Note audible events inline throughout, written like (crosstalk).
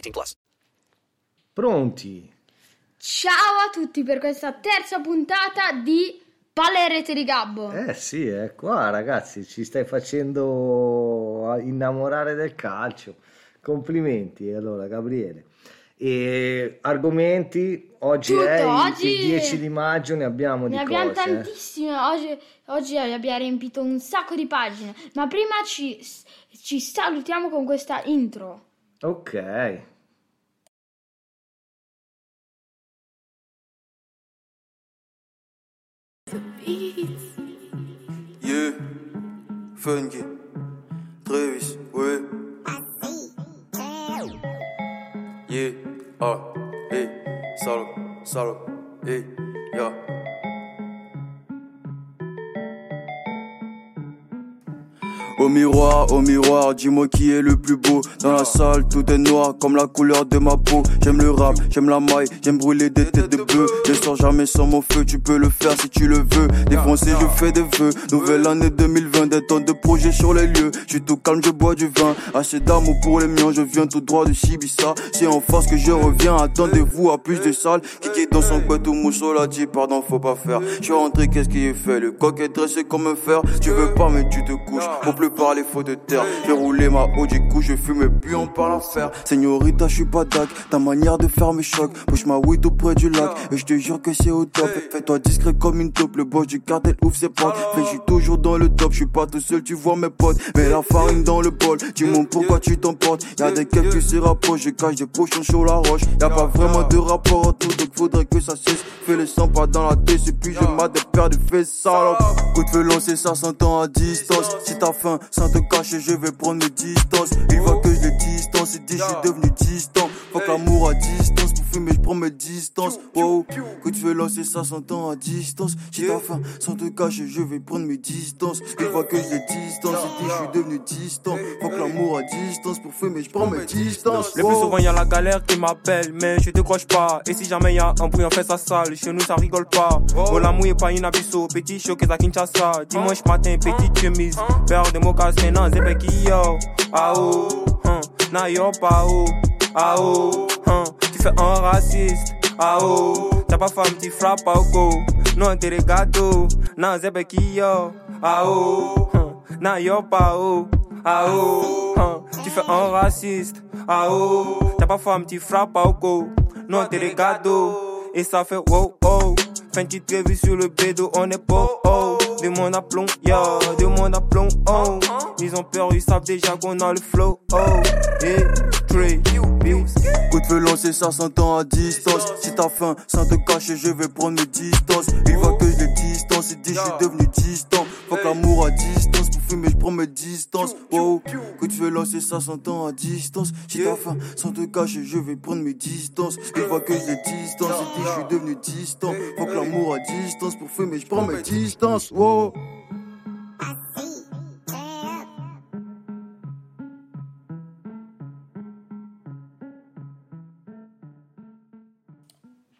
18 plus. Pronti? Ciao a tutti per questa terza puntata di Palle e Rete di Gabbo. Eh sì, è qua ragazzi, ci stai facendo innamorare del calcio. Complimenti allora Gabriele. E argomenti, oggi Tutto, è il- oggi- il 10 di maggio, ne abbiamo di Ne abbiamo cose. eh. tantissime, oggi, oggi abbiamo riempito un sacco di pagine, ma prima ci, ci salutiamo con questa intro. Ok. Yeah, Funky, Travis, ouais. Yeah, ah, hey, salo, salo, hey, yeah. Au miroir, au miroir, dis-moi qui est le plus beau. Dans la salle, tout est noir comme la couleur de ma peau. J'aime le rap, j'aime la maille, j'aime brûler des têtes de bœuf Ne sors jamais sans mon feu, tu peux le faire si tu le veux. Défoncé, je fais des vœux. Nouvelle année 2020, des tonnes de projets sur les lieux. Je suis tout calme, je bois du vin. Assez d'amour pour les miens, je viens tout droit de Chibissa C'est en force que je reviens, attendez-vous à plus de salles. Qui dans son couette ou mousseau dit pardon, faut pas faire. Je suis rentré, qu'est-ce qui est fait? Le coq est dressé comme un fer. Tu veux pas mais tu te couches parler, faut de terre. J'ai roulé ma haut du coup, je fume et puis on parle à faire Señorita, je suis pas dac Ta manière de faire me choque. Push ma weed auprès du lac. Et je te jure que c'est au top. Fais-toi discret comme une taupe. Le boss du cartel ouvre ses portes Fais, je suis toujours dans le top. Je suis pas tout seul, tu vois mes potes. Mets la farine dans le bol. Dis-moi pourquoi tu t'emportes. Y'a des keufs qui se rapprochent Je cache des pochons sur la roche. Y'a pas vraiment de rapport tout. Donc faudrait que ça cesse. Fais les 100 pas dans la tête. Et puis je mate des paires de fesses salope Coup de feu lancé ça s'entend à distance. Si t'as faim sans te cacher je vais prendre mes distances. Il voit que Il dit je suis devenu distant Faut que l'amour à distance Pour fumer je prends mes distances Wow. Coup de feu lancé ça s'entend à distance. Si t'as faim sans te cacher je vais prendre mes distances. Il voit que je les distance Il dit je suis devenu distant Faut que l'amour à distance Pour fumer je prends mes distances. Le plus souvent y a la galère qui m'appelle, mais je décroche pas. Et si jamais y a un bruit, on fait ça sale. Chez nous, ça rigole pas. Oh l'amour est pas une abisso, petit choc et à Kinshasa. Dimanche matin, petite chemise, paire de mocassins, non, zépé qui yo. Ah oh, hein, na yo pas oh. Ah oh, hein, tu fais un raciste. Ah oh, t'as pas femme, tu frappes au go. Non, t'es gâteaux, non, zépé qui yo. Ah oh, hein, na yo pas oh. Ah oh, hein, tu fais un raciste. Ah oh, t'as pas femme, tu frappes au go. Non, t'es gâteaux. Et ça fait wow oh. Fenty Trevi sur le bédo, on est beau oh. Demande à plomb, yo, demande à plomb oh. Ils ont peur, ils savent déjà qu'on a le flow oh. Yeah, Trey, Coup de feu lancé, ça s'entend à distance. Si t'as faim, sans te cacher, je vais prendre mes distances. Il voit que je les distance, il dit je suis devenu distant. Faut que l'amour à distance, pour fumer, je prends mes distances. Wow. Coup de feu lancé, ça s'entend à distance. Si t'as faim, sans te cacher, je vais prendre mes distances. Il voit que je les distance, il dit je suis devenu distant. Faut que l'amour à distance, pour fumer, je prends mes distances. Wow.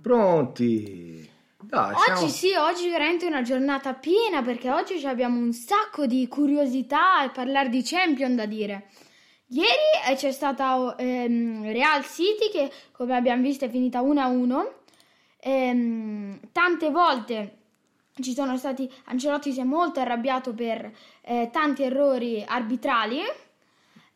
Pronti? Dai, siamo... Oggi sì, oggi è veramente una giornata piena perché oggi abbiamo un sacco di curiosità e parlare di Champion da dire. Ieri eh, c'è stata ehm, Real City che come abbiamo visto è finita 1-1. Ehm, tante volte ci sono stati Ancelotti si è molto arrabbiato per eh, tanti errori arbitrali.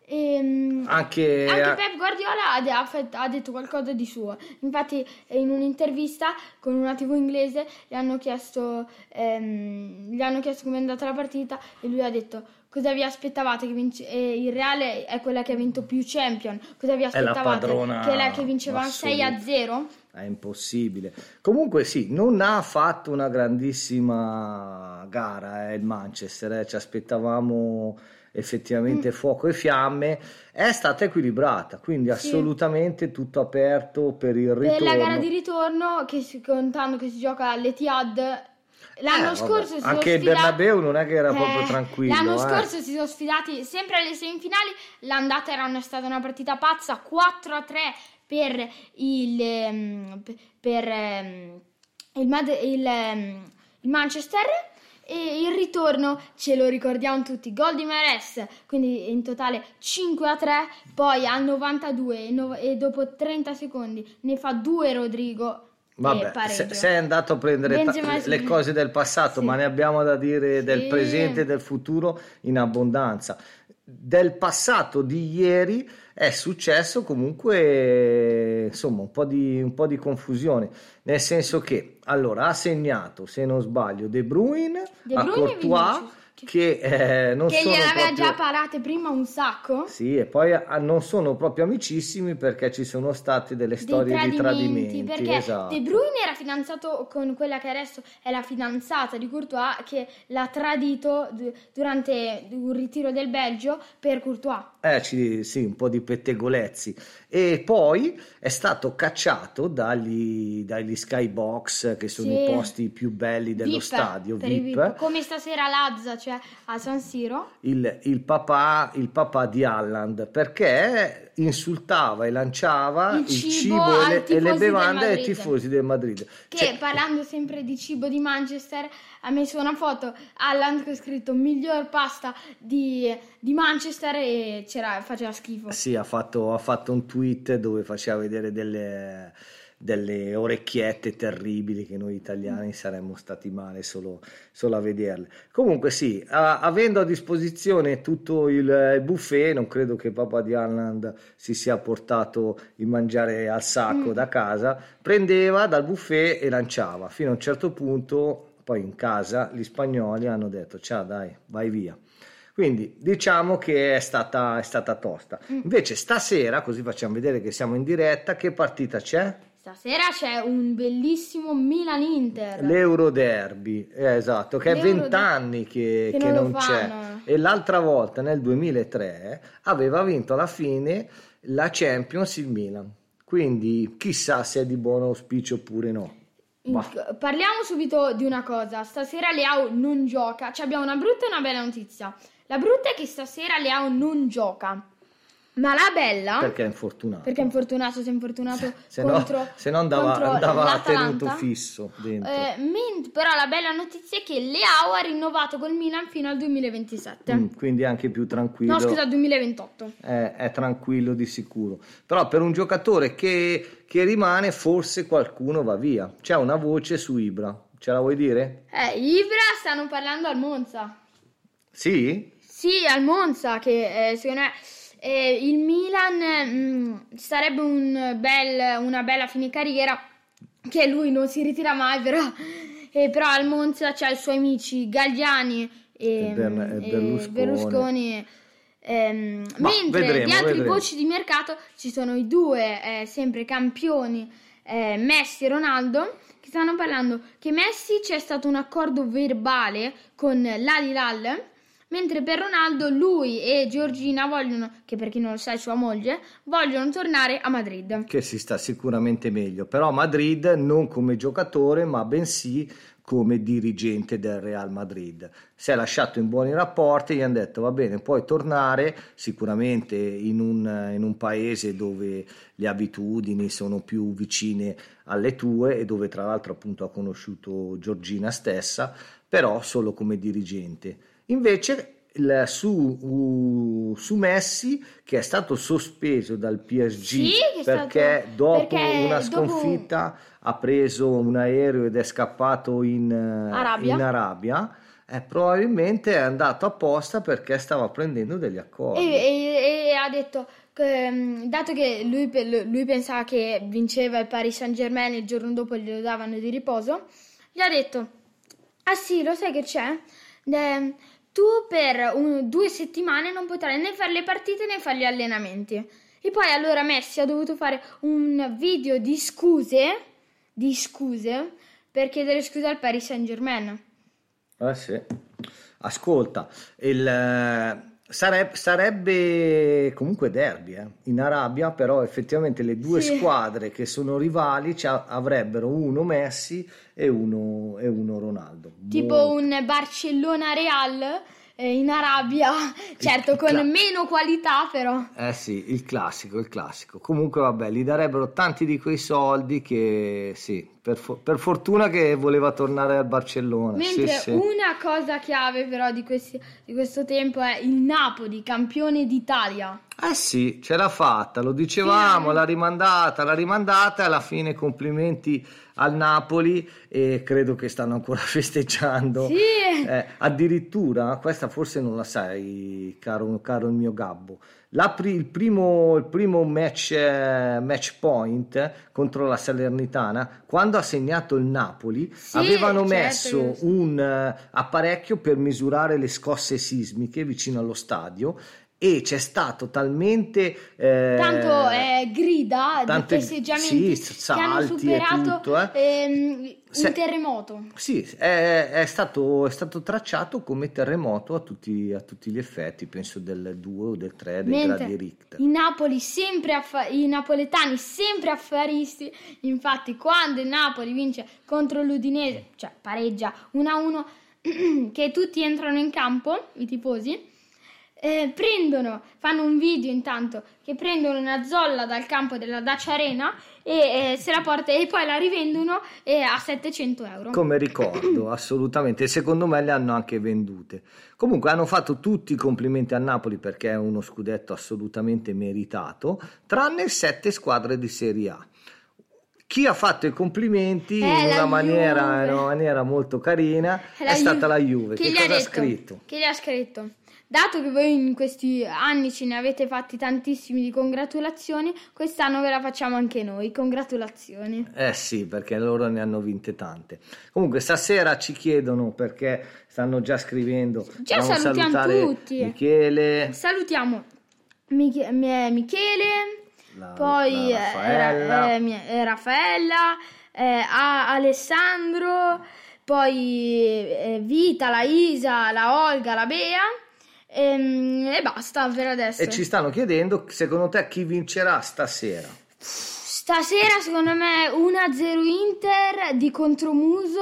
Ehm, Anche, Anche Pep Guardiola ha, ha detto qualcosa di suo. Infatti, eh, in un'intervista con una TV inglese gli hanno chiesto, ehm, gli hanno chiesto come è andata la partita e lui ha detto. Cosa vi aspettavate? Che vince- eh, il Reale è quella che ha vinto più Champion. Cosa vi È aspettavate? padrona che, la, che vinceva 6 a assoluta. 0? È impossibile. Comunque sì, non ha fatto una grandissima gara eh, il Manchester, eh, ci aspettavamo effettivamente Mm. fuoco e fiamme, è stata equilibrata, quindi Sì. assolutamente tutto aperto per il ritorno. Per la gara di ritorno, che si- contando che si gioca all'Etihad, l'anno Eh, vabbè, scorso sono Anche il sfidati- Bernabeu non è che era proprio Eh, tranquillo. L'anno eh. scorso si sono sfidati sempre alle semifinali. L'andata era stata una partita pazza 4 a 3 per il, ehm, per, ehm, il, il, ehm, il Manchester. E il ritorno ce lo ricordiamo tutti, gol di Mares, quindi in totale 5 a 3, poi al 92 e, no- e dopo 30 secondi ne fa due Rodrigo Vabbè, pareggio. se- sei andato a prendere ta- le cose del passato, Sì. ma ne abbiamo da dire del Sì. presente e del futuro in abbondanza. Del passato di ieri è successo comunque insomma un po' di, un po' di confusione, nel senso che allora ha segnato, se non sbaglio, De Bruyne De a Bruyne e Courtois. Che eh, non che sono gliene aveva proprio... già parate prima un sacco. Sì, e poi ah, non sono proprio amicissimi perché ci sono state delle storie di tradimenti, tradimenti. perché esatto. De Bruyne era fidanzato con quella che adesso è la fidanzata di Courtois che l'ha tradito du- durante un ritiro del Belgio per Courtois Eh, ci- sì, un po' di pettegolezzi. E poi è stato cacciato dagli, dagli skybox, che sono Sì. i posti più belli dello VIP, stadio, i VIP. come stasera Lazza cioè a San Siro Il, il papà, il papà di Alland, perché insultava e lanciava Il il, cibo cibo, ai e le, e le bevande ai tifosi del Madrid. che Cioè, parlando sempre di cibo di Manchester ha messo una foto Alland che ha scritto miglior pasta di, di Manchester e faceva schifo Sì, ha fatto, ha fatto un tweet dove faceva vedere delle, delle orecchiette terribili che noi italiani saremmo stati male solo, solo a vederle. Comunque sì, a- avendo a disposizione tutto il, il buffet, non credo che papà di Arland si sia portato il mangiare al sacco Mm. da casa, prendeva dal buffet e lanciava. Fino a un certo punto, poi in casa, gli spagnoli hanno detto ciao dai, vai via. Quindi diciamo che è stata, è stata tosta. Invece stasera, così facciamo vedere che siamo in diretta, che partita c'è? Stasera c'è un bellissimo Milan-Inter. L'Euro Derby, eh, esatto, che è L'Euro 20 anni che, che che non non c'è. E l'altra volta, nel 2003, aveva vinto alla fine la Champions il Milan. Quindi chissà se è di buon auspicio oppure no. Bah. Parliamo subito di una cosa. Stasera Leao non gioca. Cioè abbiamo una brutta e una bella notizia. La brutta è che stasera Leao non gioca. Ma la bella... Perché è infortunato. Perché è infortunato, si è infortunato se no, contro, se no andava, andava tenuto fisso dentro. Eh, ment- però la bella notizia è che Leao ha rinnovato col Milan fino al 2027. Mm, quindi anche più tranquillo. No, scusa, 2028. è, è tranquillo di sicuro. Però per un giocatore che, che rimane, forse qualcuno va via. C'è una voce su Ibra, ce la vuoi dire? Eh, Ibra stanno parlando al Monza. Sì? Sì, al Monza, che eh, secondo me eh, il Milan mm, sarebbe un bel- una bella fine carriera, che lui non si ritira mai, però, (laughs) eh, però al Monza c'ha i suoi amici Galliani e, E Bern- e e Berlusconi. Berlusconi. Ehm, mentre vedremo, di altre vedremo. voci di mercato ci sono i due eh, sempre campioni eh, Messi e Ronaldo che stanno parlando che Messi c'è stato un accordo verbale con l'Al-Hilal mentre per Ronaldo lui e Giorgina vogliono che per chi non lo sa è sua moglie vogliono tornare a Madrid Che si sta sicuramente meglio. Però a Madrid non come giocatore, ma bensì come dirigente del Real Madrid. Si è lasciato in buoni rapporti, gli hanno detto va bene, puoi tornare sicuramente in un, in un paese dove le abitudini sono più vicine alle tue e dove tra l'altro appunto ha conosciuto Giorgina stessa, però solo come dirigente. Invece il- su, u- su Messi che è stato sospeso dal PSG Sì, perché stato- dopo perché una dopo- sconfitta ha preso un aereo ed è scappato in eh, Arabia. in Arabia, eh, probabilmente è andato apposta perché stava prendendo degli accordi. e, e- e ha detto che, mm, dato che lui, lui pensava che vinceva il Paris Saint Germain il giorno dopo glielo davano di riposo, gli ha detto, ah sì, lo sai che c'è? Eh, tu per un- due settimane non potrai né fare le partite né fare gli allenamenti. E poi allora Messi ha dovuto fare un video di scuse, di scuse, per chiedere scusa al Paris Saint Germain. Eh sì. Ascolta, il, eh, sareb- sarebbe comunque derby eh. in Arabia, però effettivamente le due Sì. squadre che sono rivali avrebbero uno Messi e uno, e uno Ronaldo. Tipo Molto- un Barcellona-Real eh, in Arabia, certo con cla- meno qualità però. Eh sì, il classico, il classico. Comunque vabbè, gli darebbero tanti di quei soldi che sì, per, fo- per fortuna che voleva tornare al Barcellona. Mentre sì, sì. una cosa chiave però di, questi- di questo tempo è il Napoli, campione d'Italia. Eh sì, ce l'ha fatta, lo dicevamo, l'ha rimandata, l'ha rimandata e alla fine complimenti al Napoli e credo che stanno ancora (laughs) festeggiando. Sì. Eh, addirittura, questa forse non la sai, caro, caro il mio Gabbo, il, primo, il primo match, eh, match point contro la Salernitana, quando ha segnato il Napoli, Sì, avevano certo, messo un eh, apparecchio per misurare le scosse sismiche vicino allo stadio e c'è stato talmente eh, Tanto eh, grida tante- di festeggiamenti sì, che hanno superato tutto, eh. ehm, Se- un terremoto. sì, è, è stato, è stato tracciato come terremoto a tutti, a tutti gli effetti, penso del 2 o del 3 dei gradi Mentre Richter. i, Napoli sempre affa- i napoletani sempre affaristi, infatti quando il Napoli vince contro l'Udinese, cioè pareggia 1-1, (clears throat) che tutti entrano in campo, i tifosi, eh, prendono, fanno un video intanto che prendono una zolla dal campo della Dacia Arena e eh, se la portano e poi la rivendono eh, a 700 euro. Come ricordo, assolutamente. Secondo me le hanno anche vendute. Comunque hanno fatto tutti i complimenti a Napoli perché è uno scudetto assolutamente meritato, tranne sette squadre di Serie A. Chi ha fatto i complimenti Eh, in, una maniera, in una maniera molto carina È è, la stata Ju- la Juve. Che, gli cosa ha detto? scritto? Che gli ha scritto? Dato che voi in questi anni ce ne avete fatti tantissimi di congratulazioni, quest'anno ve la facciamo anche noi. Congratulazioni. Eh sì, perché loro ne hanno vinte tante. Comunque stasera ci chiedono perché stanno già scrivendo. Già Dobbiamo salutiamo tutti. Michele, Salutiamo Mich- Mi- Michele, la- poi la eh, Raffaella. Ra- eh, mi- eh, Raffaella, eh, A- Alessandro, poi eh, Vita, la Isa, la Olga, la Bea. Ehm, E, basta per adesso. E ci stanno chiedendo secondo te chi vincerà stasera? Stasera secondo me 1-0 Inter di contromuso,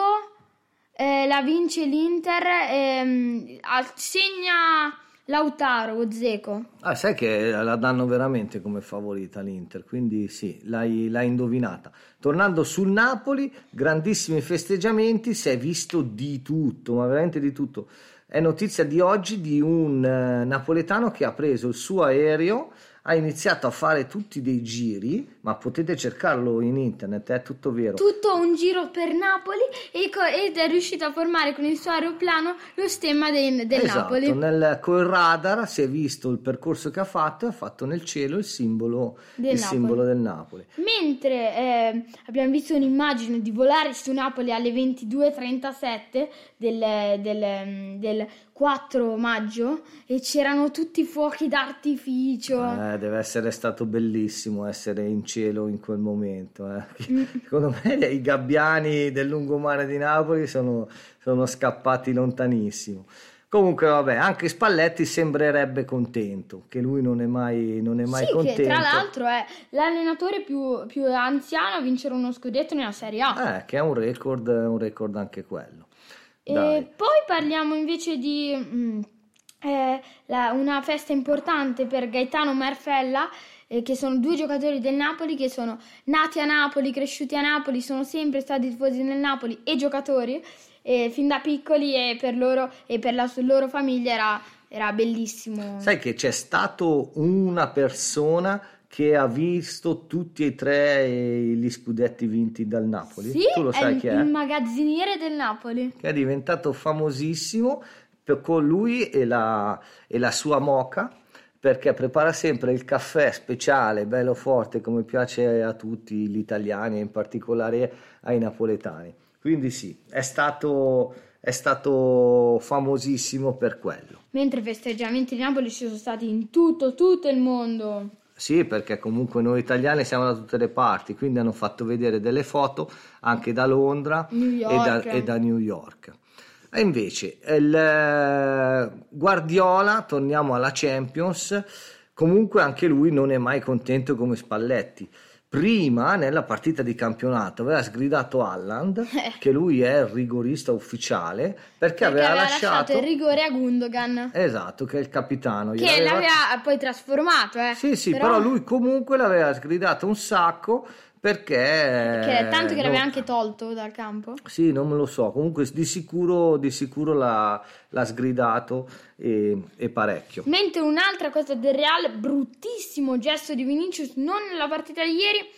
eh, la vince l'Inter, ehm, al- segna Lautaro o Zeco. Ah, sai che la danno veramente come favorita l'Inter, quindi sì, l'hai, l'hai indovinata. Tornando sul Napoli, grandissimi festeggiamenti, si è visto di tutto, ma veramente di tutto. È notizia di oggi di un eh, napoletano che ha preso il suo aereo, ha iniziato a fare tutti dei giri, ma potete cercarlo in internet, è tutto vero. Tutto un giro per Napoli e ed è riuscito a formare con il suo aeroplano lo stemma dei- del esatto, Napoli. nel, col radar si è visto il percorso che ha fatto e ha fatto nel cielo il simbolo, Del il Napoli. simbolo del Napoli. Mentre eh, abbiamo visto un'immagine di volare su Napoli alle 22.37 del, del- del 4 maggio e c'erano tutti i fuochi d'artificio. Eh, deve essere stato bellissimo essere in cielo in quel momento. eh. Mm. (laughs) Secondo me i gabbiani del lungomare di Napoli sono, sono scappati lontanissimo. Comunque, vabbè, anche Spalletti sembrerebbe contento, che lui non è mai, non è mai sì, contento. che tra l'altro è l'allenatore più, più anziano a vincere uno scudetto nella Serie A. Eh, che è un record, un record anche quello. E poi parliamo invece di mm, eh, la- una festa importante per Gaetano Marfella, eh, che sono due giocatori del Napoli che sono nati a Napoli, cresciuti a Napoli, sono sempre stati tifosi del Napoli e giocatori eh, fin da piccoli e per loro e per la loro famiglia era, era bellissimo. Sai che c'è stato una persona che ha visto tutti e tre eh, gli scudetti vinti dal Napoli? Sì, tu lo sai chi è? il magazziniere del Napoli. che è diventato famosissimo per- con lui e la, e la sua moca perché prepara sempre il caffè speciale, bello forte, come piace a tutti gli italiani e in particolare ai napoletani. Quindi sì, è stato, è stato famosissimo per quello. Mentre i festeggiamenti di Napoli ci sono stati in tutto, tutto il mondo. Sì, perché comunque noi italiani siamo da tutte le parti, quindi hanno fatto vedere delle foto anche da Londra e da, e da New York. E invece il Guardiola, torniamo alla Champions, comunque anche lui non è mai contento come Spalletti. Prima, nella partita di campionato, aveva sgridato Halland, che lui è il rigorista ufficiale, perché, Perché aveva, aveva lasciato... lasciato il rigore a Gundogan. Esatto, che è il capitano. Che gliel'aveva- l'aveva poi trasformato, eh. Sì, sì, però... lui comunque l'aveva sgridato un sacco perché... Che tanto che no- l'aveva anche tolto dal campo. Sì, non me lo so, comunque di sicuro, di sicuro l'ha, l'ha sgridato e, e parecchio. Mentre un'altra cosa del Real, bruttissimo gesto di Vinicius, non nella partita di ieri,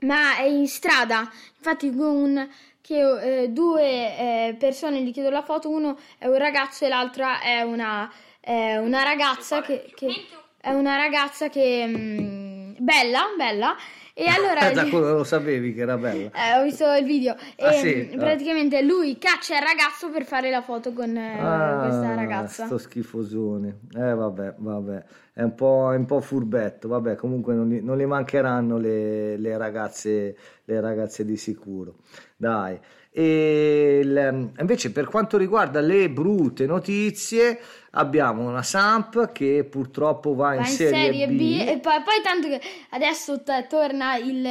ma è in strada. Infatti, con che eh, due eh, persone gli chiedono la foto, uno è un ragazzo e l'altra è una, è una ragazza che, che- è una ragazza che mm, bella, bella. E allora da quello lo sapevi che era bello. (laughs) eh, ho visto il video e Ah, sì? mm, praticamente lui caccia il ragazzo per fare la foto con eh, questa ragazza. Ah, Sto schifosone. Eh vabbè, vabbè. È un po', è un po' furbetto. Vabbè, comunque non non gli mancheranno le, le ragazze, le ragazze di sicuro. Dai. E il- invece per quanto riguarda le brutte notizie, abbiamo una Samp che purtroppo va in, Va in Serie, Serie B. B, e poi, poi tanto che adesso t- torna il,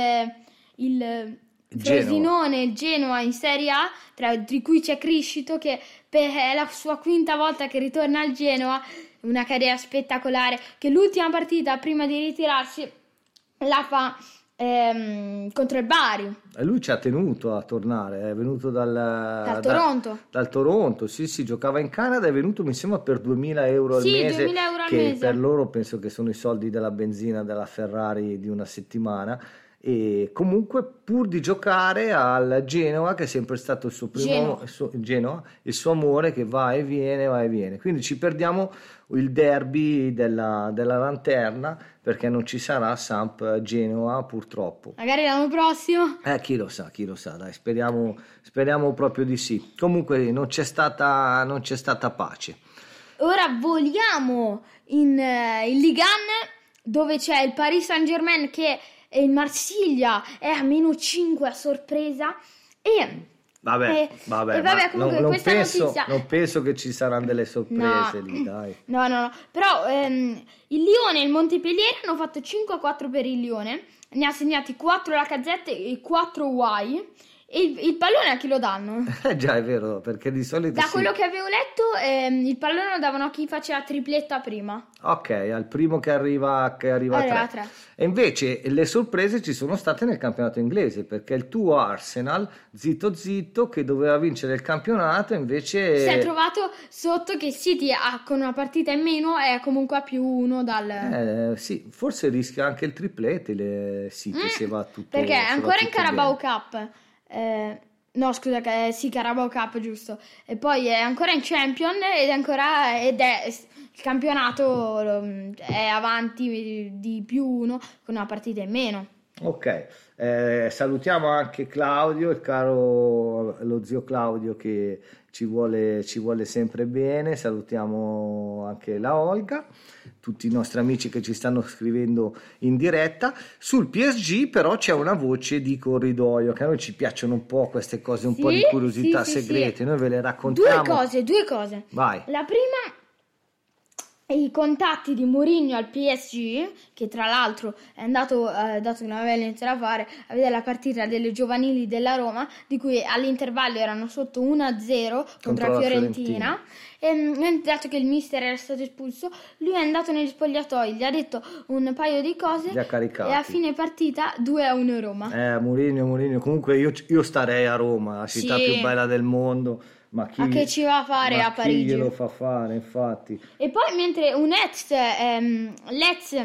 il Genoa. Frosinone, il Genoa in Serie A, tra, di cui c'è Criscito che per, è la sua quinta volta che ritorna al Genoa, una carriera spettacolare, che l'ultima partita prima di ritirarsi la fa ehm, contro il Bari, E lui ci ha tenuto a tornare, è venuto dal, dal da- Toronto. dal Toronto, sì, sì, giocava in Canada, è venuto mi sembra per 2000 euro al Sì, mese, 2000 euro al che mese. per loro penso che sono i soldi della benzina della Ferrari di una settimana. E comunque, pur di giocare al Genoa, che è sempre stato il suo primo Genoa. il suo, Genoa, il suo amore che va e viene, va e viene. Quindi ci perdiamo il derby della, della lanterna perché non ci sarà Samp Genoa purtroppo. Magari l'anno prossimo. Eh, chi lo sa, chi lo sa, dai, speriamo, speriamo proprio di sì. Comunque non c'è stata, non c'è stata pace. Ora voliamo in, eh, in Ligue 1 dove c'è il Paris Saint Germain che è in Marsiglia è a meno 5 a sorpresa e Vabbè, Eh, vabbè, e vabbè, comunque non, non questa penso, notizia- non penso che ci saranno delle sorprese No. lì, dai. (laughs) no no no però ehm, il Lione e il Montpellier hanno fatto 5 a 4 per il Lione ne ha segnati 4 la Cazzetta e 4 Guai e il, il pallone a chi lo danno? (laughs) Eh già, è vero, perché di solito Da sì. quello che avevo letto ehm, il pallone lo davano a chi faceva tripletta prima Ok, al primo che arriva, che arriva a Arriva tre. a tre. E invece le sorprese ci sono state nel campionato inglese, perché il tuo Arsenal, zitto zitto, che doveva vincere il campionato, invece... Si è trovato sotto che City ha, con una partita in meno è comunque a più uno dal... Eh, sì, forse rischia anche il triplete le City Mm, se va tutto perché è ancora in Carabao bene. Cup. Eh, no, scusa, che- sì, Carabao Cup, giusto. E poi è ancora in Champion ed è ancora... ed è... Il campionato lo- è avanti di più uno con una partita in meno. Ok, eh, salutiamo anche Claudio, il caro lo zio Claudio che ci vuole, ci vuole sempre bene, salutiamo anche la Olga, tutti i nostri amici che ci stanno scrivendo in diretta. Sul PSG però c'è una voce di corridoio, che a noi ci piacciono un po' queste cose, un po' di Sì, curiosità sì, sì, segrete, sì. noi ve le Due raccontiamo. cose, due cose. Vai. La prima i contatti di Mourinho al PSG, che tra l'altro è andato, eh, dato che non aveva niente da fare, a vedere la partita delle giovanili della Roma, di cui all'intervallo erano sotto 1-0 contro, Contro la Fiorentina. E, mm, dato che il mister era stato espulso, lui è andato negli spogliatoi, gli ha detto un paio di cose e a fine partita 2-1 Roma. Eh, Mourinho, Mourinho, comunque io, io starei a Roma, la città Sì. più bella del mondo. Ma chi, Ma che ci va a fare ma a chi Parigi? glielo fa fare, infatti. E poi mentre un ex, ehm, l'ex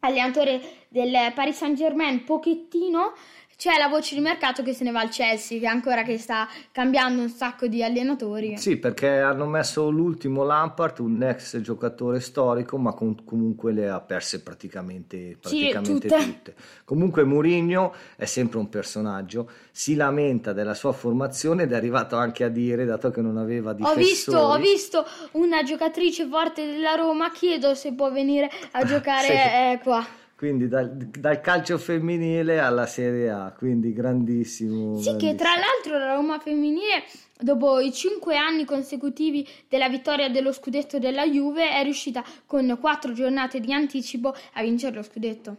allenatore del Paris Saint Germain, Pochettino, c'è la voce di mercato che se ne va al Chelsea, che ancora che sta cambiando un sacco di allenatori. Sì, perché hanno messo l'ultimo Lampard, un ex giocatore storico, ma com- comunque le ha perse praticamente, praticamente tutte. tutte. Comunque Mourinho è sempre un personaggio, si lamenta della sua formazione ed è arrivato anche a dire, dato che non aveva Ho difensori... visto, ho visto una giocatrice forte della Roma, chiedo se può venire a (laughs) giocare Sì. eh, qua. Quindi dal, dal calcio femminile alla Serie A, quindi grandissimo. Sì, che tra l'altro la Roma femminile, dopo i cinque anni consecutivi della vittoria dello scudetto della Juve, è riuscita con quattro giornate di anticipo a vincere lo scudetto.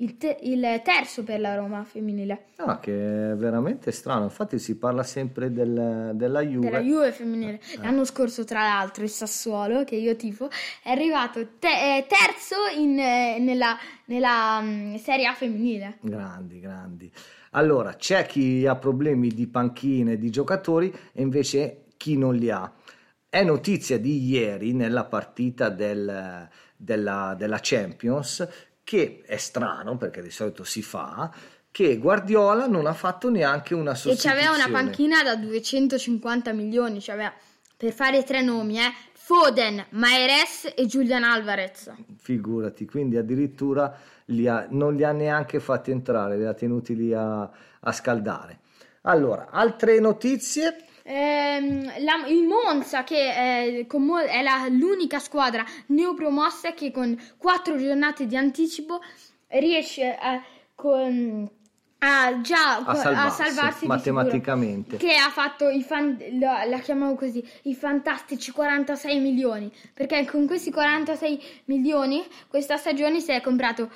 Il, te- il terzo per la Roma femminile. Ah, che è veramente strano. Infatti si parla sempre del- della Juve. Della Juve femminile. L'anno scorso, tra l'altro, il Sassuolo, che io tifo, è arrivato te- eh, terzo in, eh, nella, nella, mm, Serie A femminile. Grandi, grandi. Allora, c'è chi ha problemi di panchine, di giocatori, e invece chi non li ha. È notizia di ieri nella partita del- della, della Champions, che è strano perché di solito si fa, che Guardiola non ha fatto neanche una E sostituzione. c'aveva una panchina da 250 milioni, c'aveva, per fare tre nomi, eh, Foden, Maires e Julian Alvarez. Figurati, quindi addirittura li ha- non li ha neanche fatti entrare, li ha tenuti lì a, a scaldare. Allora, altre notizie? Ehm, la- il Monza, che è, con Mo- è la- l'unica squadra neopromossa che con quattro giornate di anticipo riesce a, con- a già A salvarsi, salvarsi di matematicamente. sicuro. che ha fatto i fan, la, la chiamavo così i fantastici 46 milioni perché con questi 46 milioni questa stagione si è comprato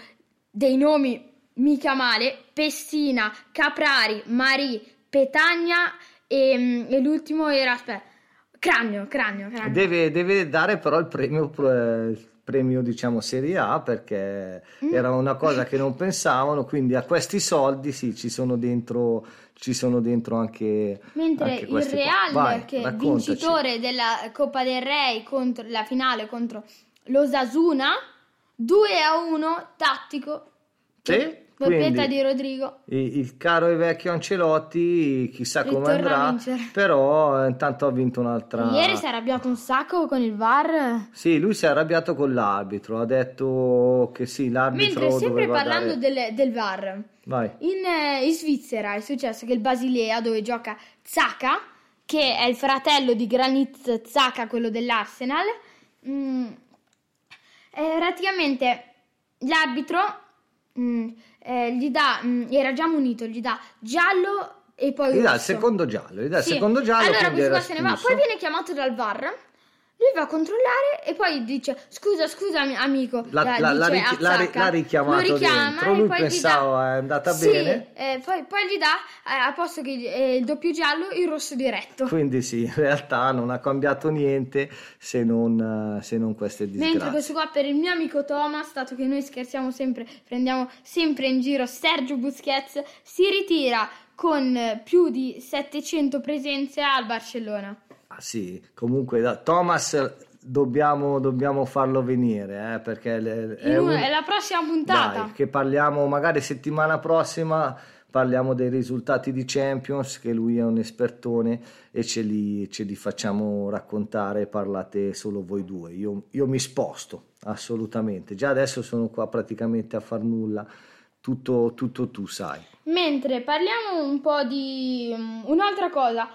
dei nomi mica male Pessina, Caprari, Mari, Petagna e, e l'ultimo era aspetta Cranio, Cranio, Cranio. Deve, deve dare però il premio, il premio diciamo Serie A perché Mm. era una cosa che non pensavano, quindi a questi soldi sì, ci sono dentro, ci sono dentro anche, Mentre anche il. Real, Vai, che è vincitore della Coppa del Re contro la finale contro l'Osasuna, 2 a 1 tattico. Sì, Quindi di Rodrigo. il, il caro e vecchio Ancelotti, chissà come Ritorna andrà, però eh, intanto ha vinto un'altra... Ieri si è arrabbiato un sacco con il VAR. Sì, lui si è arrabbiato con l'arbitro, ha detto che sì, l'arbitro Mentre sempre parlando dare... del, del VAR, Vai. in, eh, in Svizzera è successo che il Basilea, dove gioca Zaka, che è il fratello di Granit Zaka, quello dell'Arsenal, mm, eh, praticamente l'arbitro mm, eh, gli dà, mm, era già munito, gli dà giallo e poi Gli dà il secondo giallo, gli dà il Sì. secondo giallo, Allora questo qua se ne va, poi viene chiamato dal VAR. Lui va a controllare e poi dice scusa scusa mi- amico la- l'ha- l'ha dice richi- a l'ha ri- Zacca. l'ha richiamato Lo richiama dentro, lui pensava dà- è andata Sì, bene. eh, poi, poi gli dà eh, a posto che eh, il doppio giallo il rosso diretto Quindi sì, in realtà non ha cambiato niente se non, eh, se non queste Mentre disgrazie. questo qua per il mio amico Thomas, dato che noi scherziamo sempre, prendiamo sempre in giro Sergio Busquets, si ritira con eh, più di 700 presenze al Barcellona. Ah, sì, comunque da Thomas dobbiamo, dobbiamo farlo venire eh, perché le- è, un- è la prossima puntata. Dai, che parliamo magari settimana prossima parliamo dei risultati di Champions che lui è un espertone e ce li, ce li facciamo raccontare parlate solo voi due io, io mi sposto assolutamente già adesso sono qua praticamente a far nulla tutto, tutto tu sai Mentre parliamo un po' di mm, un'altra cosa.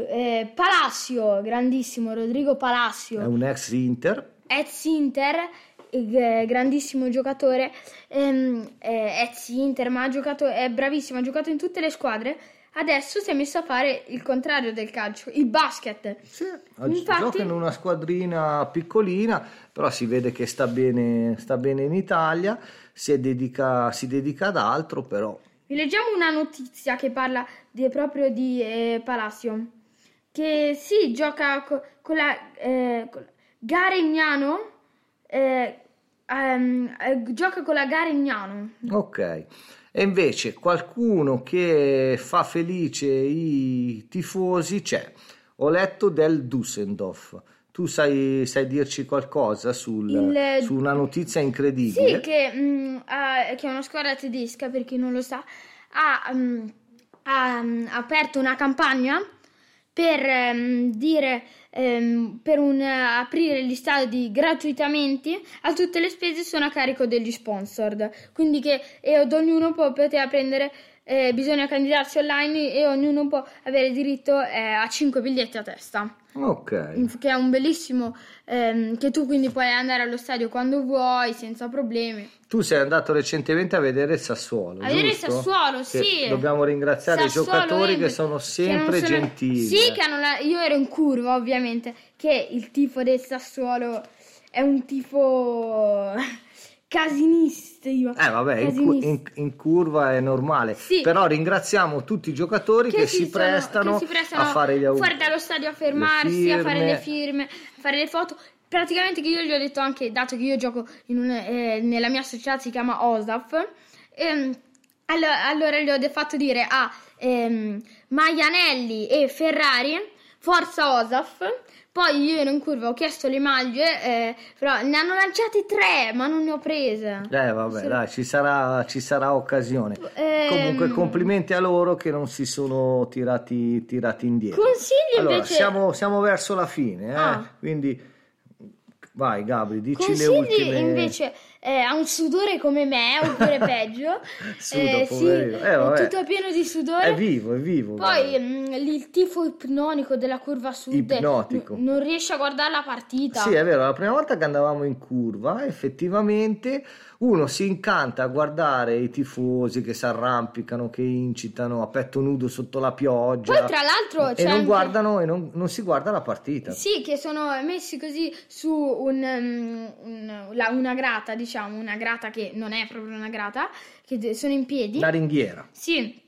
Eh, Palacio, grandissimo, Rodrigo è Palacio, un ex Inter ex Inter, eh, grandissimo giocatore, ehm, eh, ex Inter, ma ha giocato, è bravissimo, ha giocato in tutte le squadre. Adesso si è messo a fare il contrario del calcio, il basket. Oggi gioca in una squadrina piccolina, però si vede che sta bene, sta bene in Italia, si, dedica, si dedica ad altro, però Vi leggiamo una notizia che parla di- proprio di eh, Palacio. Che sì, gioca co- con la eh, con- Garegnano. eh, eh, gioca con la Garegnano. ok. E invece qualcuno che fa felice i tifosi c'è. Ho letto del Düsseldorf. Tu sai, sai dirci qualcosa sul- Il- su una notizia incredibile? Sì, che, mm, ha- che è una squadra tedesca, per chi non lo sa. ha, mm, ha, mm, aperto una campagna per ehm, dire ehm, per un, aprire gli stadi gratuitamente a tutte le spese sono a carico degli sponsor. Quindi che e ognuno può poter prendere eh, bisogna candidarsi online e ognuno può avere diritto eh, a 5 biglietti a testa Ok. che è un bellissimo ehm, che tu quindi puoi andare allo stadio quando vuoi senza problemi Tu sei andato recentemente a vedere il Sassuolo. A vedere giusto? Sassuolo, Che sì. Dobbiamo ringraziare Sassuolo i giocatori che sono sempre sono- gentili. Sì, che hanno la- io ero in curva, ovviamente, che il tifo del Sassuolo è un tifo casinistico. Eh vabbè, in, cu- in- in curva è normale. Sì. Però ringraziamo tutti i giocatori che, si, si sono- prestano che si prestano a fare gli auguri. fuori dallo stadio a fermarsi, a fare le firme, a fare le foto. Praticamente che io gli ho detto anche, dato che io gioco un- eh, nella mia società si chiama OSAF, ehm, allo- allora gli ho fatto dire a ehm, Maianelli e Ferrari, forza OSAF. Poi io ero in curva, ho chiesto le maglie, eh, però ne hanno lanciate tre, ma non ne ho prese. Eh vabbè, Sì. dai, ci sarà, ci sarà occasione. Ehm, Comunque complimenti a loro che non si sono tirati, tirati indietro. Consigli Allora, invece- siamo, siamo verso la fine, eh? Ah. quindi vai Gabri, dici le Consigli ultime... invece eh, a un sudore come me, oppure (laughs) peggio. Suda, eh, sì. Eh, tutto pieno di sudore. È vivo, è vivo. Poi guarda. mm, il tifo ipnonico della curva sud Ipnotico. n- non riesce a guardare la partita. Sì, è vero, la prima volta che andavamo in curva, effettivamente uno si incanta a guardare i tifosi che si arrampicano, che incitano a petto nudo sotto la pioggia. Poi tra l'altro e c'è non anche- guardano e non, non si guarda la partita. Sì, che sono messi così su un, um, un- la- una grata, diciamo, una grata che non è proprio una grata, che sono in piedi. La ringhiera. Sì,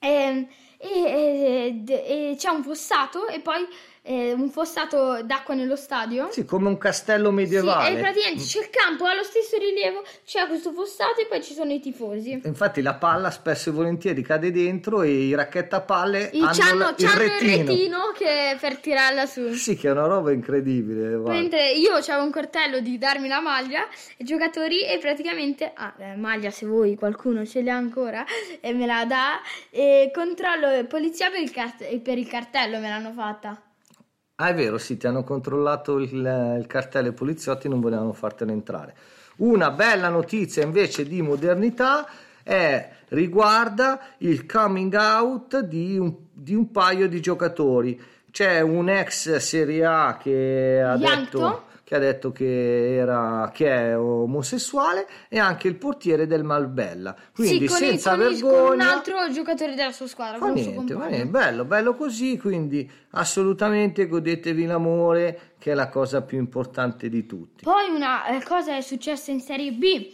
Ehm, e, e- d- e c'è un fossato e poi eh, un fossato d'acqua nello stadio. Sì, come un castello Sì, medievale. e praticamente c'è il campo allo stesso rilievo, c'è questo fossato e poi ci sono i tifosi. Infatti la palla spesso e volentieri cade dentro e i racchettapalle I- hanno c'hanno, la- il c'hanno il retino. retino che per tirarla su. Sì, che è una roba incredibile. guarda. Mentre io avevo un cartello di darmi la maglia, i giocatori e praticamente, ah, eh, maglia se voi qualcuno ce l'ha ancora e me la dà, e controllo polizia per il, cart- per il cartello me l'hanno fatta. Ah, è vero, sì, ti hanno controllato il, il cartello i poliziotti non volevano fartene entrare. Una bella notizia invece di modernità è, riguarda il coming out di un, di un paio di giocatori. C'è un ex Serie A che ha Yankto? detto che ha detto che, era, che è omosessuale e anche il portiere del Malbella. Quindi sì, senza con il- con vergogna... un altro giocatore della sua squadra, Fa niente, fa niente, bello, bello così, quindi assolutamente godetevi l'amore che è la cosa più importante di tutti. Poi una eh, cosa è successa in Serie B,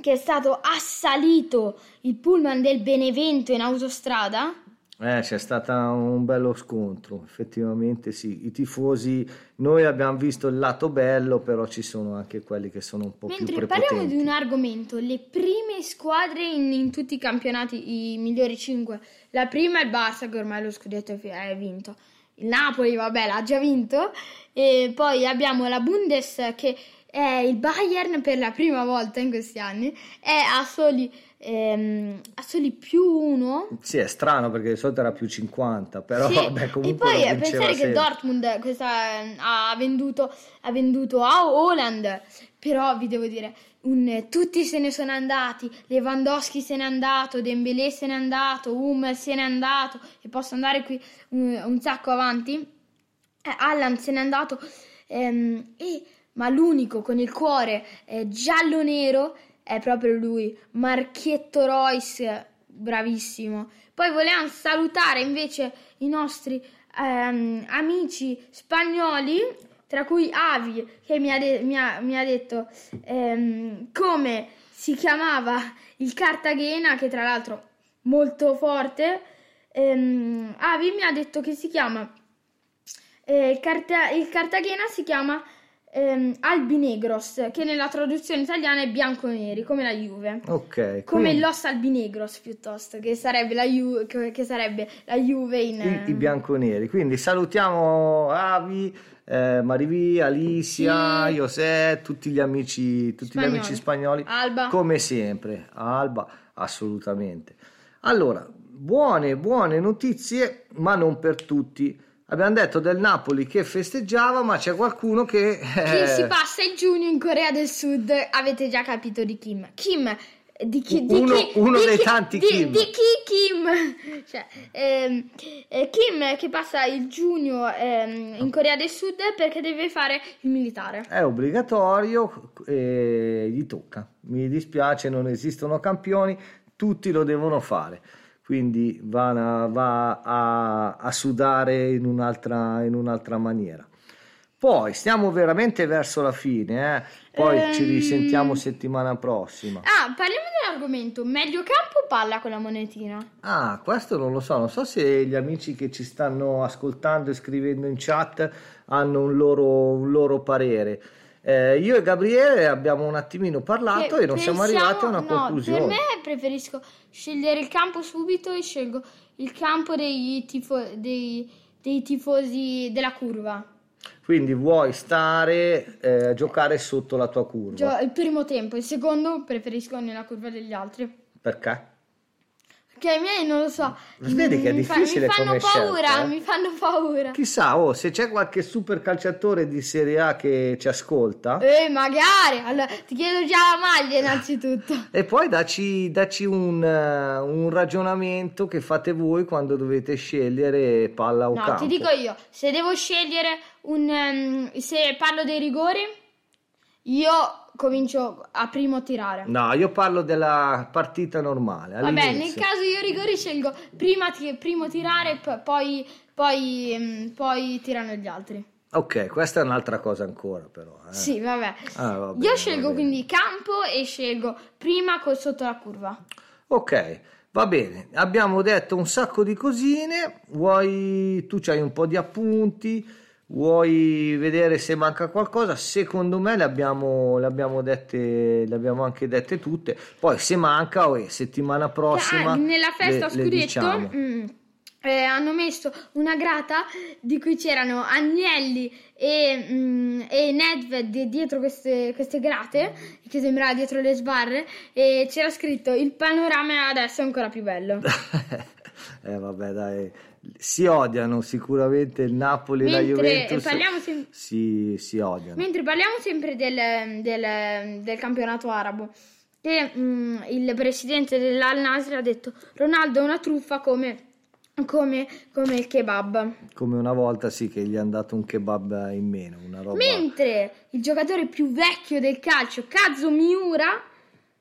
che è stato assalito il pullman del Benevento in autostrada. Eh, c'è stato un bello scontro, effettivamente sì, i tifosi, noi abbiamo visto il lato bello, però ci sono anche quelli che sono un po' più Mentre prepotenti. parliamo di un argomento, le prime squadre in, in tutti i campionati, i migliori 5. La prima è il Barça, che ormai lo scudetto è vinto. Il Napoli, vabbè, l'ha già vinto. E poi abbiamo la Bundes, che è il Bayern per la prima volta in questi anni. È a soli, ehm, a soli più uno. Sì, è strano perché di solito era più 50, però Sì, vabbè, comunque e poi eh, pensare che sempre. Dortmund questa, eh, ha, venduto, ha venduto a Holland, però vi devo dire, un- tutti se ne sono andati, Lewandowski se n'è andato, Dembélé se n'è andato, Um se n'è andato, e posso andare qui un, un sacco avanti, eh, Allan se n'è andato, ehm, e- ma l'unico con il cuore eh, giallo-nero è proprio lui, Marchietto Royce, bravissimo. Poi volevamo salutare invece i nostri ehm, amici spagnoli, tra cui Avi, che mi ha, de- mi ha- mi ha detto ehm, come si chiamava il Cartagena, che tra l'altro molto forte. Ehm, Avi mi ha detto che si chiama eh, il, Carta- il Cartagena si chiama ehm, Albinegros, che nella traduzione italiana è bianconeri, come la Juve. Ok, Come quindi Los Albinegros piuttosto, che sarebbe la, Ju- che sarebbe la Juve in... i, i bianconeri. Quindi salutiamo Avi, eh, Marivi, Alicia, Sì. José, tutti gli amici, tutti Spagnoli. gli amici spagnoli, Alba. come sempre. Alba, assolutamente. Allora, buone, buone notizie, ma non per tutti. Abbiamo detto del Napoli che festeggiava, ma c'è qualcuno che... Che eh, si passa il giugno in Corea del Sud, avete già capito di Kim. Kim, di chi? Di Uno- chi- uno di dei chi- tanti di, Kim. Di chi Kim? (laughs) Cioè, ehm, eh, Kim che passa il giugno ehm, in Corea del Sud perché deve fare il militare. È obbligatorio e gli tocca. Mi dispiace, non esistono campioni, tutti lo devono fare. Quindi va, a- va a, a sudare in un'altra, in un'altra maniera. Poi stiamo veramente verso la fine, eh. poi ci Ehm. risentiamo settimana prossima. Ah, parliamo dell'argomento. Meglio campo o palla con la monetina? Ah, questo non lo so, non so se gli amici che ci stanno ascoltando e scrivendo in chat hanno un loro, un loro parere. Eh, io e Gabriele abbiamo un attimino parlato Che e non siamo pensiamo- arrivati a una no, conclusione. Per me preferisco scegliere il campo subito e scelgo il campo dei, tifo- dei- dei tifosi della curva. Quindi vuoi stare eh, a giocare sotto la tua curva? Gio- il primo tempo, il secondo preferisco nella curva degli altri. Perché? Che ai miei non lo so. Vedi che è mi fa- difficile Mi fanno come paura, scelta, eh? mi fanno paura. Chissà, oh, se c'è qualche super calciatore di Serie A che ci ascolta, Eh, magari. Allora, ti chiedo già la maglia innanzitutto. (laughs) E poi dacci, dacci un, eh, un ragionamento che fate voi quando dovete scegliere palla o No, campo. ti dico io, se devo scegliere un... ehm, se parlo dei rigori, io comincio a primo tirare. No, io parlo della partita normale. Vabbè, nel all'inizio. caso io rigori scelgo prima ti- primo tirare, p- poi, poi, ehm, poi tirano gli altri. Ok, questa è un'altra cosa ancora però. eh. Sì, vabbè. Ah, va bene, io scelgo bene. quindi campo e scelgo prima col sotto la curva. Ok, va bene. Abbiamo detto un sacco di cosine. Vuoi tu c'hai un po' di appunti? Vuoi vedere se manca qualcosa? Secondo me le abbiamo, le abbiamo dette, le abbiamo anche dette tutte. Poi se manca, oh, settimana prossima. Ah, nella festa le- le scudetto diciamo. mm, eh, hanno messo una grata di cui c'erano Agnelli e, mm, e Nedved di- dietro queste, queste grate, che sembrava dietro le sbarre, e c'era scritto il panorama adesso è ancora più bello. (laughs) Eh vabbè dai, si odiano sicuramente il Napoli e la Mentre Juventus. parliamo sem- si, si odiano. Mentre parliamo sempre del, del- del campionato arabo, che mm, il presidente dell'Al Nasr ha detto Ronaldo è una truffa come, come, come il kebab. Come una volta sì che gli hanno dato un kebab in meno, una roba... Mentre il giocatore più vecchio del calcio, Kazo Miura,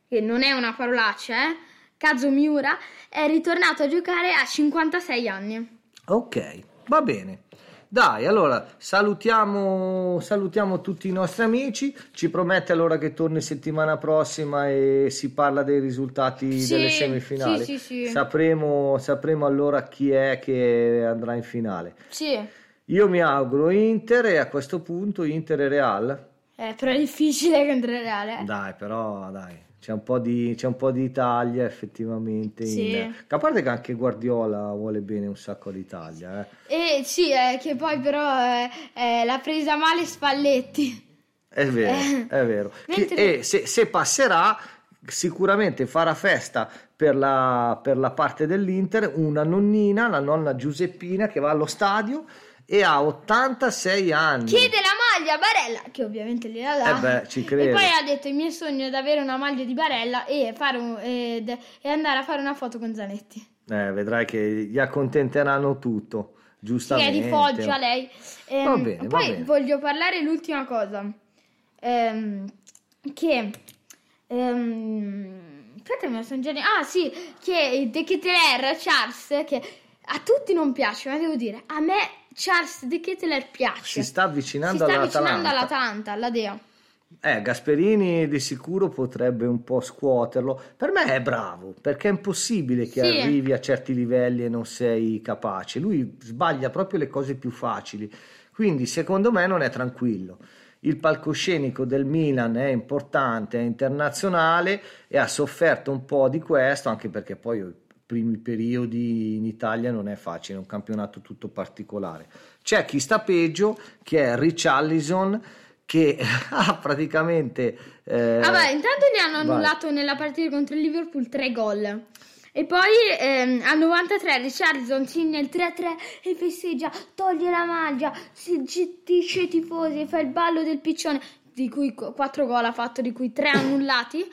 che non è una parolaccia, eh? Kazo Miura, è ritornato a giocare a 56 anni. Ok, va bene. Dai, allora salutiamo, salutiamo tutti i nostri amici. Ci promette allora che torni settimana prossima e si parla dei risultati Sì, delle semifinali. sì, sì, sì. Sapremo, sapremo allora chi è che andrà in finale. Sì, Io mi auguro Inter e a questo punto Inter e Real. eh, però è difficile contro il Reale. Dai, però dai, c'è un po' di, c'è un po' di Italia effettivamente. Sì. In... A parte che anche Guardiola vuole bene un sacco d'Italia. Eh. E sì, eh, che poi però eh, eh, l'ha presa male Spalletti. È vero, Eh, è vero. Chi- mentre- E se, se passerà, sicuramente farà festa per la, per la parte dell'Inter una nonnina, la nonna Giuseppina, che va allo stadio e ha 86 anni. Chiede la maglia a Barella, che ovviamente gliela dà. Eh beh, ci credo. E poi ha detto: Il mio sogno è di avere una maglia di Barella e, fare un- ed- e andare a fare una foto con Zanetti. Eh, vedrai che gli accontenteranno tutto, Che giustamente. è di Foggia lei. Ehm, Va bene, va poi bene. voglio parlare l'ultima cosa. Ehm, che. ehm, aspetta, sono già. Ah, sì, che De Ketelaere, Charles, che a tutti non piace, ma devo dire, a me Charles De Ketelaere piace. Si sta avvicinando Si sta avvicinando all'Atalanta, alla Dea. Eh, Gasperini di sicuro potrebbe un po' scuoterlo. Per me è bravo, perché è impossibile che Sì. arrivi a certi livelli e non sei capace. Lui sbaglia proprio le cose più facili. Quindi, secondo me, non è tranquillo. Il palcoscenico del Milan è importante, è internazionale e ha sofferto un po' di questo, anche perché poi primi periodi in Italia non è facile, è un campionato tutto particolare. C'è chi sta peggio, che è Richarlison, che (laughs) ha praticamente... eh, Vabbè, intanto gli hanno vai. annullato nella partita contro il Liverpool tre gol. E poi ehm, al 93 Richardson segna il 3-3 e festeggia, toglie la maglia, si gettisce i tifosi, fa il ballo del piccione, di cui 4 gol ha fatto, di cui 3 annullati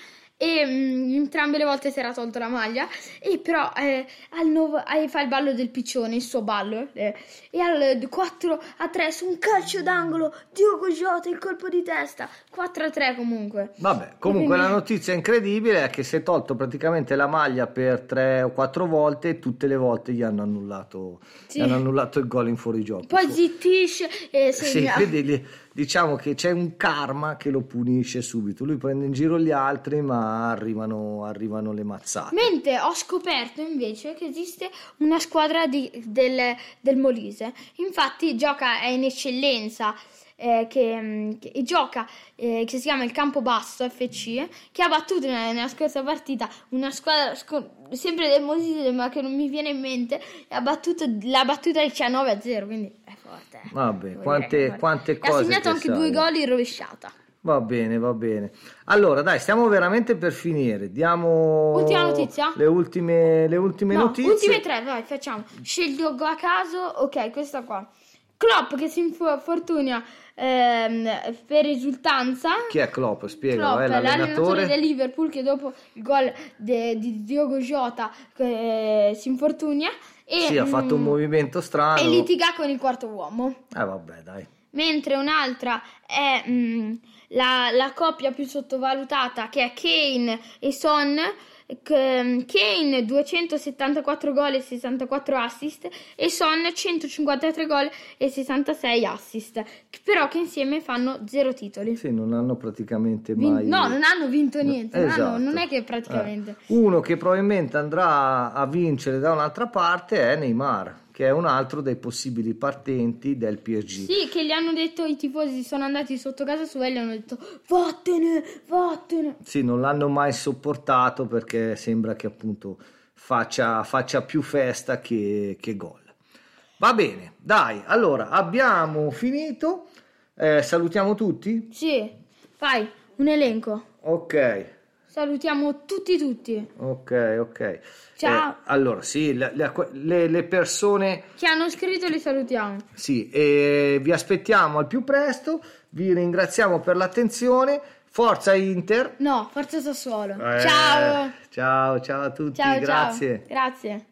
e mh, entrambe le volte si era tolto la maglia. E però eh, al nov- eh, fa il ballo del piccione, il suo ballo eh, e al 4 a 3 su un calcio d'angolo Diogo Jota il colpo di testa. 4 a 3 comunque. Vabbè, comunque Quindi- la notizia incredibile è che si è tolto praticamente la maglia per tre o quattro volte e tutte le volte gli hanno annullato, Sì. gli hanno annullato il gol in fuorigioco. poi zittisce e Sì, segna. quindi li- diciamo che c'è un karma che lo punisce subito. Lui prende in giro gli altri, ma arrivano, arrivano le mazzate. Mentre ho scoperto invece che esiste una squadra di- del, del Molise. Infatti gioca è in eccellenza. Eh, che, mm, che gioca eh, che si chiama il Campobasso FC che ha battuto nella, nella scorsa partita una squadra sco- sempre del Molise ma che non mi viene in mente e ha battuto l'ha battuta 19 a 0 quindi è forte eh. Vabbè, quante, dire quante cose. ha segnato che anche sai. due gol in rovesciata Va bene, va bene. Allora, dai, stiamo veramente per finire. Diamo Ultima notizia? Le ultime, le ultime No, notizie. ultime tre, vai, facciamo. Scegli a caso, ok, questa qua. Klopp che si infortuna ehm, per risultanza. Chi è Klopp? Spiegalo, Klopp, è l'allenatore l'allenatore. del Liverpool che dopo il gol de- di Diogo Jota eh, si infortuna e, Sì, ha fatto un mm, movimento strano. e litiga con il quarto uomo. Eh, vabbè, dai. Mentre un'altra è mm, la, la coppia più sottovalutata che è Kane e Son. Kane 274 gol e 64 assist e Son 153 gol e 66 assist, però che insieme fanno zero titoli. Sì, non hanno praticamente Vin- mai. no, non hanno vinto niente, non, hanno- Esatto. non è che praticamente. Eh, Uno che probabilmente andrà a vincere da un'altra parte è Neymar, che è un altro dei possibili partenti del PSG. Sì, che gli hanno detto i tifosi sono andati sotto casa sua e gli hanno detto vattene, vattene. Sì, non l'hanno mai sopportato perché sembra che appunto faccia, faccia più festa che, che gol. Va bene, dai, allora abbiamo finito. Eh, salutiamo tutti? Sì, fai un elenco. Ok, Salutiamo tutti tutti ok, ok. Ciao. Eh, allora, sì, le, le- le persone che hanno scritto li salutiamo. Sì, e vi aspettiamo al più presto, vi ringraziamo per l'attenzione, forza Inter. No, forza Sassuolo. Eh, Ciao. Ciao, ciao a tutti, Ciao, grazie. ciao. Grazie.